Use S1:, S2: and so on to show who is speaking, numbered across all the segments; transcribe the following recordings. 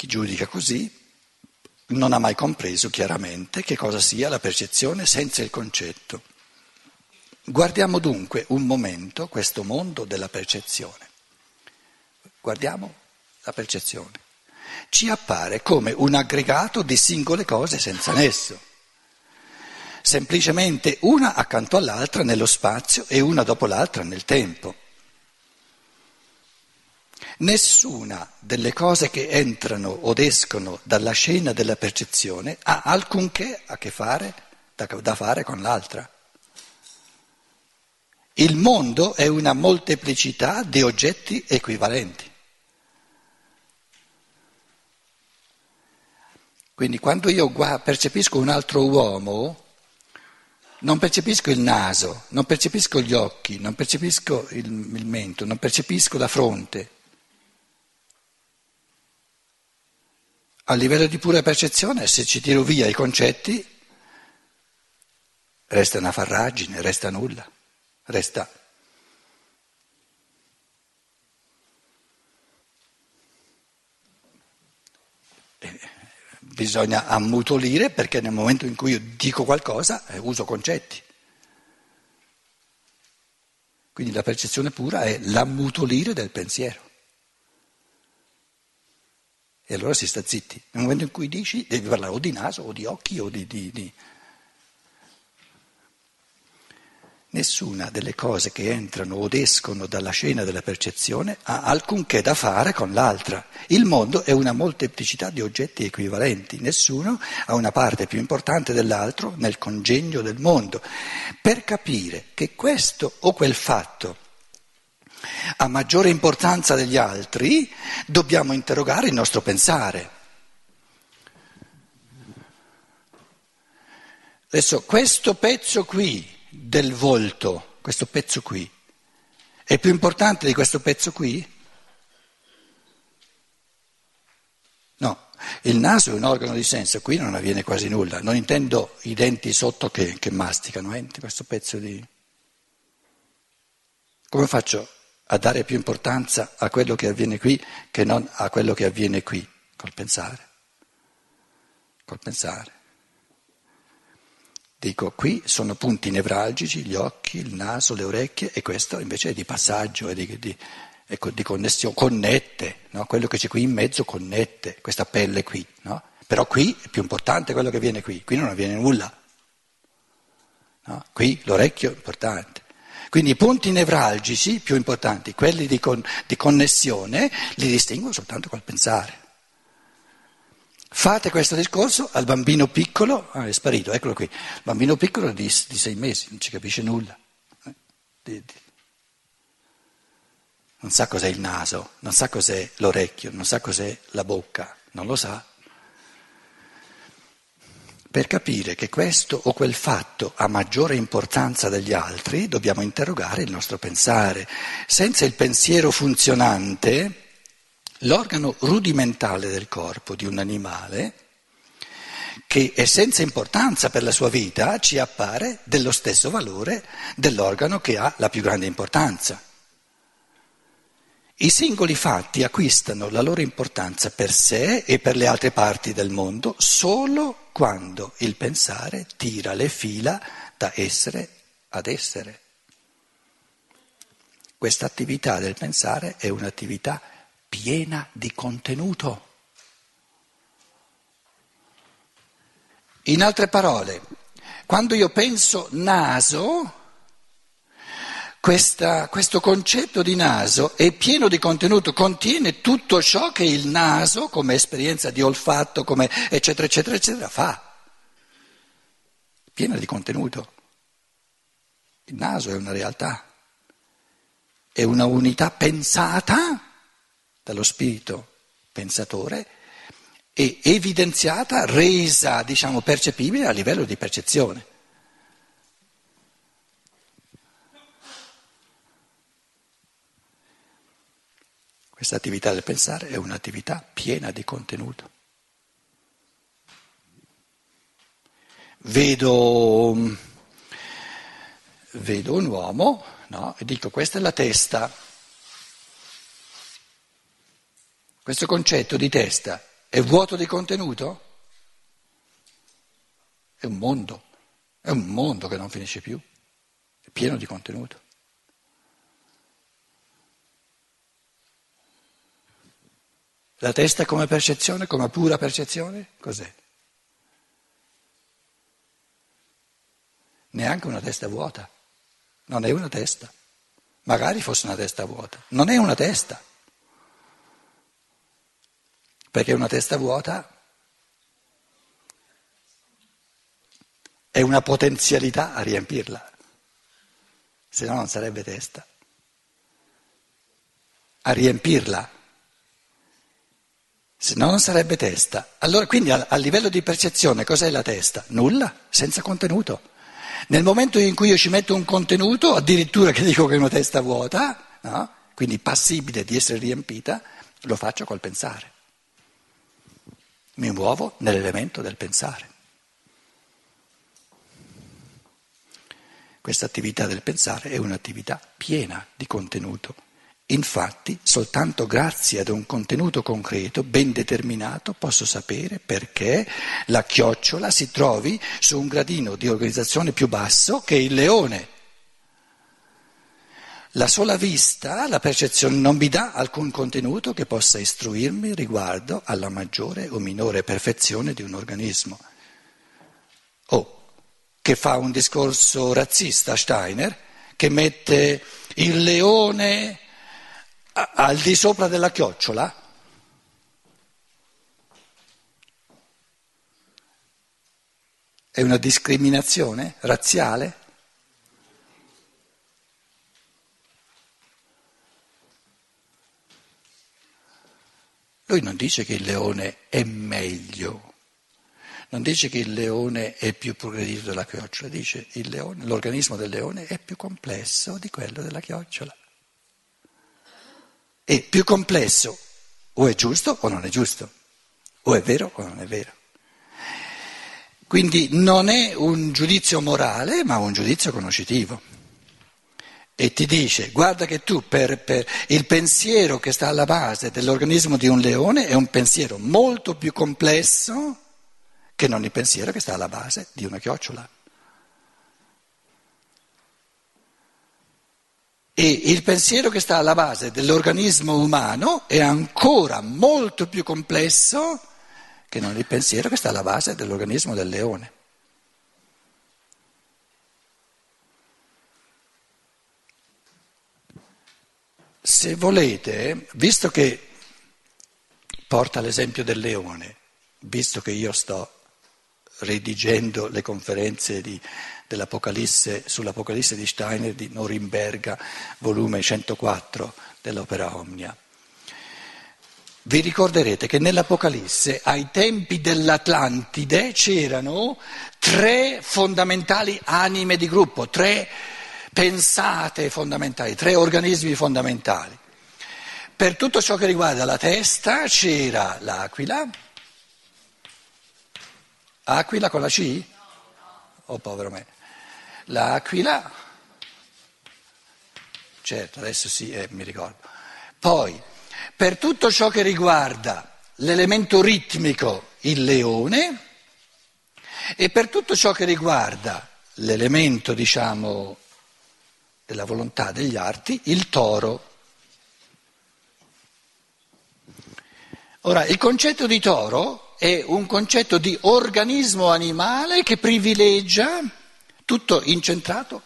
S1: Chi giudica così non ha mai compreso chiaramente che cosa sia la percezione senza il concetto. Guardiamo dunque un momento questo mondo della percezione. Guardiamo la percezione. Ci appare come un aggregato di singole cose senza nesso, semplicemente una accanto all'altra nello spazio e una dopo l'altra nel tempo. Nessuna delle cose che entrano o escono dalla scena della percezione ha alcunché a che fare, da, da fare con l'altra. Il mondo è una molteplicità di oggetti equivalenti. Quindi quando io percepisco un altro uomo, non percepisco il naso, non percepisco gli occhi, non percepisco il, il mento, non percepisco la fronte. A livello di pura percezione, se ci tiro via i concetti, resta una farragine, resta nulla, resta. Eh, bisogna ammutolire perché nel momento in cui io dico qualcosa eh, uso concetti. Quindi la percezione pura è l'ammutolire del pensiero. E allora si sta zitti. Nel momento in cui dici devi parlare o di naso o di occhi o di... di, di. Nessuna delle cose che entrano o escono dalla scena della percezione ha alcunché da fare con l'altra. Il mondo è una molteplicità di oggetti equivalenti, nessuno ha una parte più importante dell'altro nel congegno del mondo. Per capire che questo o quel fatto ha maggiore importanza degli altri, dobbiamo interrogare il nostro pensare. Adesso questo pezzo qui del volto, questo pezzo qui, è più importante di questo pezzo qui? No, il naso è un organo di senso, qui non avviene quasi nulla, non intendo i denti sotto che, che masticano, eh, questo pezzo di... Come faccio a dare più importanza a quello che avviene qui che non a quello che avviene qui, col pensare. Col pensare. Dico, qui sono punti nevralgici, gli occhi, il naso, le orecchie, e questo invece è di passaggio, è di, di, è di connessione, connette, no? quello che c'è qui in mezzo connette, questa pelle qui. No? Però qui è più importante quello che viene qui, qui non avviene nulla. No? Qui l'orecchio è importante. Quindi i punti nevralgici più importanti, quelli di, con, di connessione, li distingo soltanto col pensare. Fate questo discorso al bambino piccolo, ah, è sparito, eccolo qui, il bambino piccolo di, di sei mesi, non ci capisce nulla. Eh. Non sa cos'è il naso, non sa cos'è l'orecchio, non sa cos'è la bocca, non lo sa. Per capire che questo o quel fatto ha maggiore importanza degli altri, dobbiamo interrogare il nostro pensare. Senza il pensiero funzionante, l'organo rudimentale del corpo di un animale, che è senza importanza per la sua vita, ci appare dello stesso valore dell'organo che ha la più grande importanza. I singoli fatti acquistano la loro importanza per sé e per le altre parti del mondo solo quando il pensare tira le fila da essere ad essere. Questa attività del pensare è un'attività piena di contenuto. In altre parole, quando io penso naso, questa, questo concetto di naso è pieno di contenuto, contiene tutto ciò che il naso, come esperienza di olfatto, come eccetera, eccetera, eccetera, fa. Pieno di contenuto. Il naso è una realtà, è una unità pensata dallo spirito pensatore e evidenziata, resa, diciamo, percepibile a livello di percezione. Questa attività del pensare è un'attività piena di contenuto. Vedo, vedo un uomo no? e dico questa è la testa. Questo concetto di testa È vuoto di contenuto? È un mondo, è un mondo che non finisce più, è pieno di contenuto. La testa come percezione, come pura percezione, cos'è? Neanche una testa vuota, non è una testa. Magari fosse una testa vuota, non è una testa. Perché una testa vuota è una potenzialità a riempirla, se no non sarebbe testa. A riempirla, se no non sarebbe testa. Allora, quindi a, a livello di percezione cos'è la testa? Nulla, senza contenuto. Nel momento in cui io ci metto un contenuto, addirittura che dico che è una testa vuota, no? quindi passibile di essere riempita, lo faccio col pensare. Mi muovo nell'elemento del pensare. Questa attività del pensare è un'attività piena di contenuto. Infatti, soltanto grazie ad un contenuto concreto, ben determinato, posso sapere perché la chiocciola si trovi su un gradino di organizzazione più basso che il leone. La sola vista, la percezione non mi dà alcun contenuto che possa istruirmi riguardo alla maggiore o minore perfezione di un organismo. O oh, che fa un discorso razzista Steiner, che mette il leone al di sopra della chiocciola? È una discriminazione razziale? Lui non dice che il leone è meglio, non dice che il leone è più progredito della chiocciola, dice che l'organismo del leone è più complesso di quello della chiocciola è più complesso, o è giusto o non è giusto, o è vero o non è vero. Quindi non è un giudizio morale, ma un giudizio conoscitivo. E ti dice, guarda che tu per, per il pensiero che sta alla base dell'organismo di un leone è un pensiero molto più complesso che non il pensiero che sta alla base di una chiocciola. E il pensiero che sta alla base dell'organismo umano è ancora molto più complesso che non il pensiero che sta alla base dell'organismo del leone. Se volete, visto che porta l'esempio del leone, visto che io sto redigendo le conferenze di, dell'Apocalisse, sull'Apocalisse di Steiner di Norimberga, volume 104 dell'Opera Omnia. Vi ricorderete che nell'Apocalisse, ai tempi dell'Atlantide, c'erano tre fondamentali anime di gruppo, tre pensate fondamentali, tre organismi fondamentali. Per tutto ciò che riguarda la testa c'era l'aquila, Aquila con la C? Oh povero me. L'aquila, certo, adesso sì, eh, mi ricordo. Poi, per tutto ciò che riguarda l'elemento ritmico, il leone, e per tutto ciò che riguarda l'elemento, diciamo, della volontà degli arti, il toro. Ora, il concetto di toro è un concetto di organismo animale che privilegia tutto incentrato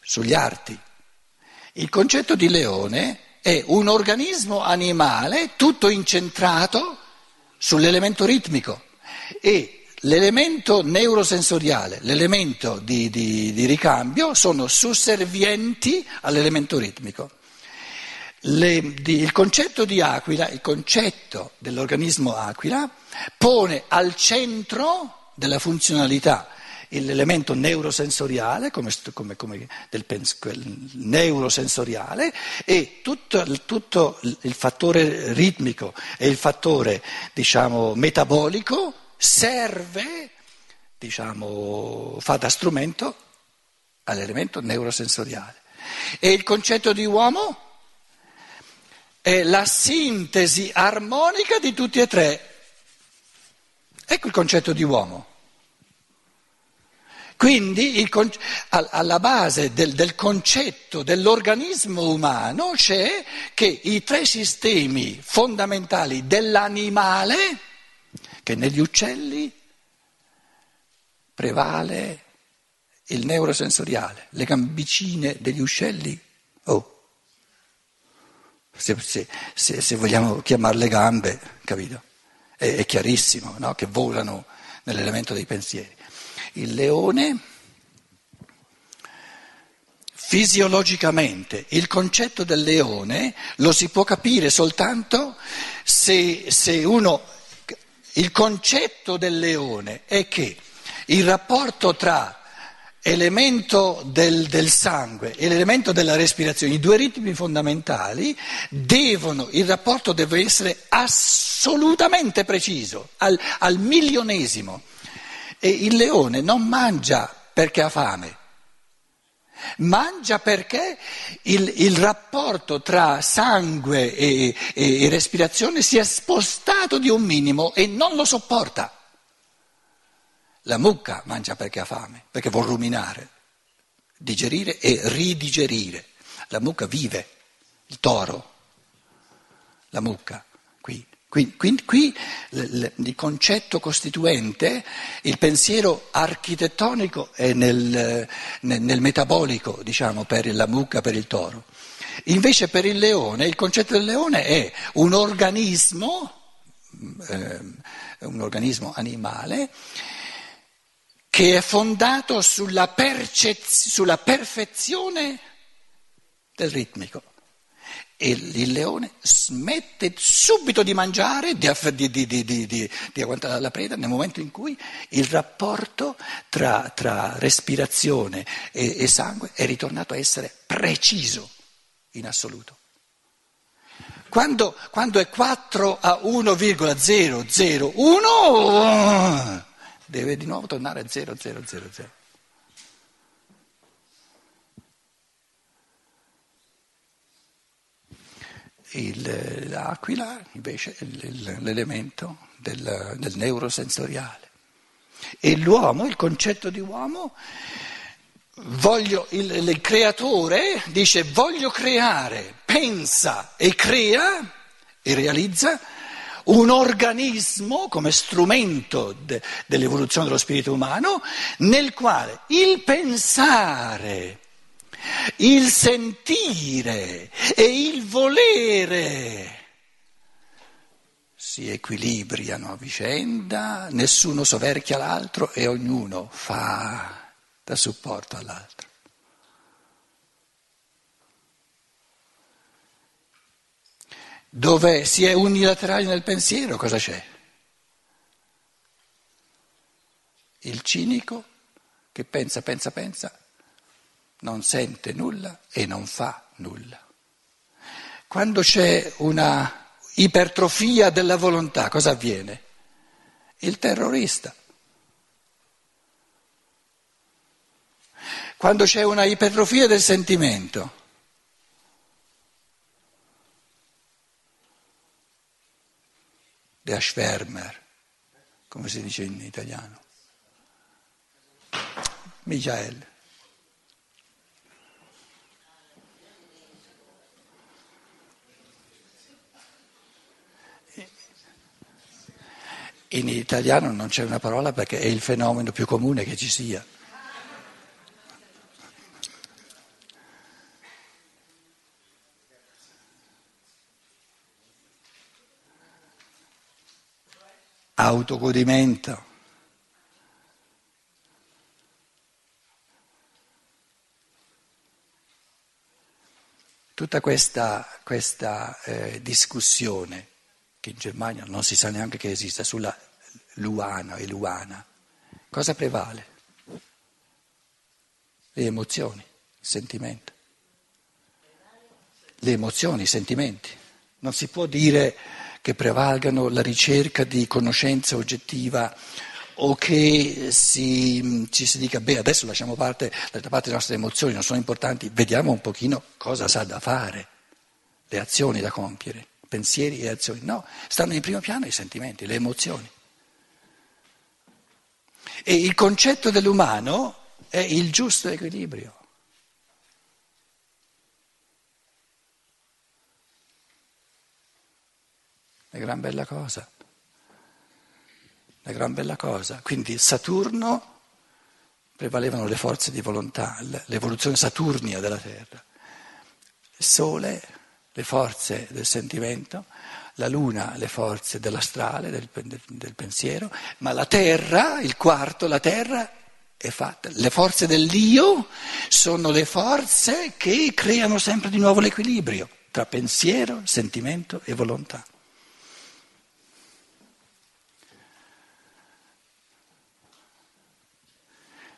S1: sugli arti. Il concetto di leone è un organismo animale tutto incentrato sull'elemento ritmico e l'elemento neurosensoriale, l'elemento di, di, di ricambio sono susservienti all'elemento ritmico. Le, di, il concetto di aquila, il concetto dell'organismo aquila, pone al centro della funzionalità l'elemento neurosensoriale, come, come, come del, neurosensoriale e tutto, tutto, il fattore ritmico e il fattore diciamo, metabolico serve, diciamo, fa da strumento all'elemento neurosensoriale. E il concetto di uomo? è la sintesi armonica di tutti e tre. Ecco il concetto di uomo. Quindi il, alla base del, del, concetto dell'organismo umano c'è che i tre sistemi fondamentali dell'animale, che negli uccelli prevale il neurosensoriale, le gambicine degli uccelli, oh, se, se, se, se vogliamo chiamarle gambe, capito? È, è chiarissimo no? che volano nell'elemento dei pensieri. Il leone, fisiologicamente, il concetto del leone lo si può capire soltanto se, se uno... Il concetto del leone è che il rapporto tra elemento del, del, sangue e l'elemento della respirazione, i due ritmi fondamentali, devono, il rapporto deve essere assolutamente preciso, al, al milionesimo. E il leone non mangia perché ha fame, mangia perché il, il rapporto tra sangue e, e, e respirazione si è spostato di un minimo e non lo sopporta. La mucca mangia perché ha fame, perché vuol ruminare, digerire e ridigerire. La mucca vive, il toro, la mucca, qui Qui, qui, il concetto costituente, il pensiero architettonico è nel, nel, nel, metabolico, diciamo, per la mucca, per il toro. Invece per il leone, il concetto del leone è un organismo, eh, un organismo animale, che è fondato sulla, percez- sulla perfezione del ritmico e il leone smette subito di mangiare, di, di, di, di, agguantare la preda nel momento in cui il rapporto tra, tra respirazione e, e, sangue è ritornato a essere preciso in assoluto. Quando, quando è 4 a 1,001 deve di nuovo tornare a 0,000. Il, l'aquila invece è l'elemento del, del neurosensoriale. E l'uomo, il concetto di uomo, voglio, il, il creatore dice voglio creare, pensa e crea e realizza un organismo come strumento de, dell'evoluzione dello spirito umano nel quale il pensare il sentire e il volere si equilibriano a vicenda, nessuno soverchia l'altro e ognuno fa da supporto all'altro. Dove si è unilaterali nel pensiero, cosa c'è? Il cinico che pensa, pensa, pensa non sente nulla e non fa nulla. Quando c'è una ipertrofia della volontà, cosa avviene? Il terrorista. Quando c'è una ipertrofia del sentimento, der Schwärmer, come si dice in italiano. Michael. In italiano non c'è una parola perché è il fenomeno più comune che ci sia. Autogodimento. Tutta questa, questa eh, discussione che in Germania non si sa neanche che esista, sulla Luana e Luana. Cosa prevale? Le emozioni, il sentimento. Le emozioni, i sentimenti. Non si può dire che prevalgano la ricerca di conoscenza oggettiva o che si, ci si dica, beh, adesso lasciamo parte, da parte le nostre emozioni, non sono importanti, vediamo un pochino cosa sa da fare le azioni da compiere, pensieri e azioni. No, stanno in primo piano i sentimenti, le emozioni. E il concetto dell'umano è il giusto equilibrio. È gran bella cosa. È gran bella cosa. Quindi Saturno prevalevano le forze di volontà, l'evoluzione saturnia della Terra. Sole, le forze del sentimento, la Luna, le forze dell'astrale, del, del, pensiero, ma la Terra, il quarto, la Terra è fatta. Le forze dell'io sono le forze che creano sempre di nuovo l'equilibrio tra pensiero, sentimento e volontà.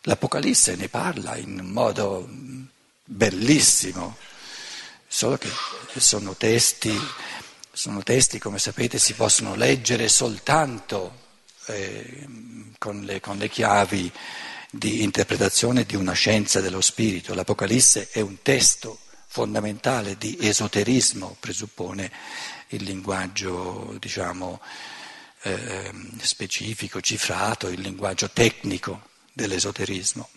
S1: L'Apocalisse ne parla in modo bellissimo, solo che sono testi, sono testi come sapete, si possono leggere soltanto eh, con, le, con le chiavi di interpretazione di una scienza dello spirito. L'Apocalisse è un testo fondamentale di esoterismo, presuppone il linguaggio, diciamo, eh, specifico, cifrato, il linguaggio tecnico dell'esoterismo.